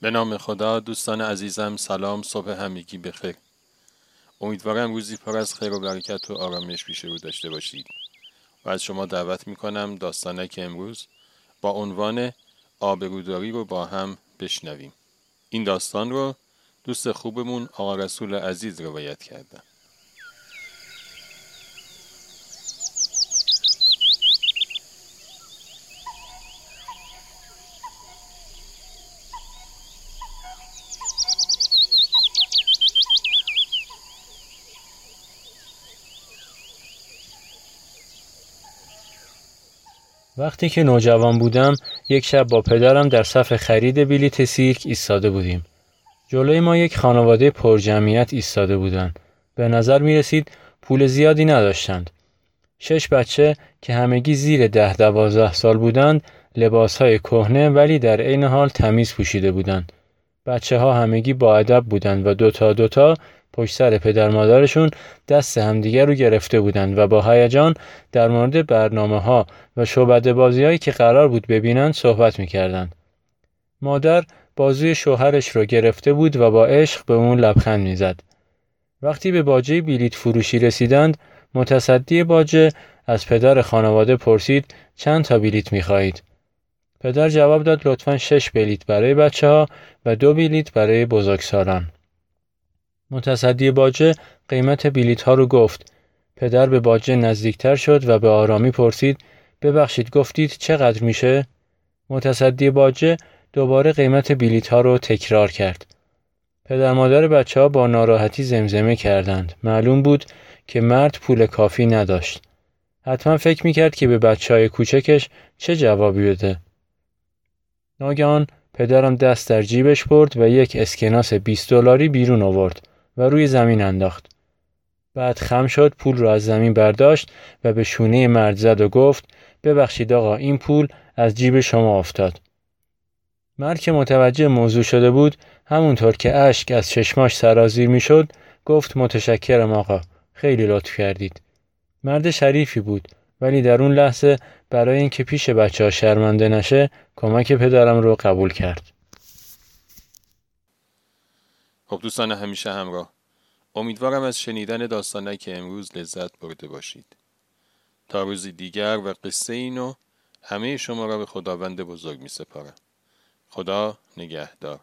به نام خدا دوستان عزیزم سلام صبح همگی بخیر. امیدوارم روزی پر از خیر و برکت و آرامش پیش رو داشته باشید. و از شما دعوت می‌کنم داستانک امروز با عنوان آبروداری رو با هم بشنویم. این داستان رو دوست خوبمون آقا رسول عزیز روایت کردن وقتی که نوجوان بودم یک شب با پدرم در صف خرید بلیت سیرک ایستاده بودیم. جلوی ما یک خانواده پرجمعیت ایستاده بودند. به نظر می رسید پول زیادی نداشتند. شش بچه که همگی زیر ده دوازده سال بودند لباس های کهنه ولی در عین حال تمیز پوشیده بودند. بچه ها همگی با ادب بودند و دوتا دوتا پشت سر پدر مادرشون دست همدیگر رو گرفته بودند و با هیجان در مورد برنامه ها و شعبده بازی هایی که قرار بود ببینند صحبت می‌کردند. مادر بازوی شوهرش رو گرفته بود و با عشق به اون لبخند می‌زد. وقتی به باجه بلیت فروشی رسیدند متصدی باجه از پدر خانواده پرسید چند تا بلیت می‌خواهید. پدر جواب داد لطفا شش بلیت برای بچه ها و دو بلیت برای بزرگسالان. متصدی باجه قیمت بلیت ها رو گفت. پدر به باجه نزدیکتر شد و به آرامی پرسید ببخشید گفتید چقدر میشه؟ متصدی باجه دوباره قیمت بلیت ها رو تکرار کرد. پدر مادر بچه ها با ناراحتی زمزمه کردند. معلوم بود که مرد پول کافی نداشت. حتما فکر می‌کرد که به بچه های کوچکش چه جوابی بده. ناگهان پدرم دست در جیبش برد و یک اسکناس 20 دلاری بیرون آورد. و روی زمین انداخت. بعد خم شد پول را از زمین برداشت و به شونه مرد زد و گفت ببخشید آقا این پول از جیب شما افتاد. مرد که متوجه موضوع شده بود همونطور که اشک از چشماش سرازیر می‌شد گفت متشکرم آقا خیلی لطف کردید. مرد شریفی بود ولی در اون لحظه برای اینکه پیش بچه ها شرمنده نشه کمک پدرم رو قبول کرد. خب دوستان همیشه همراه. امیدوارم از شنیدن که امروز لذت برده باشید. تا روزی دیگر و قصه اینو همه شما را به خداوند بزرگ می سپارم خدا نگهدار.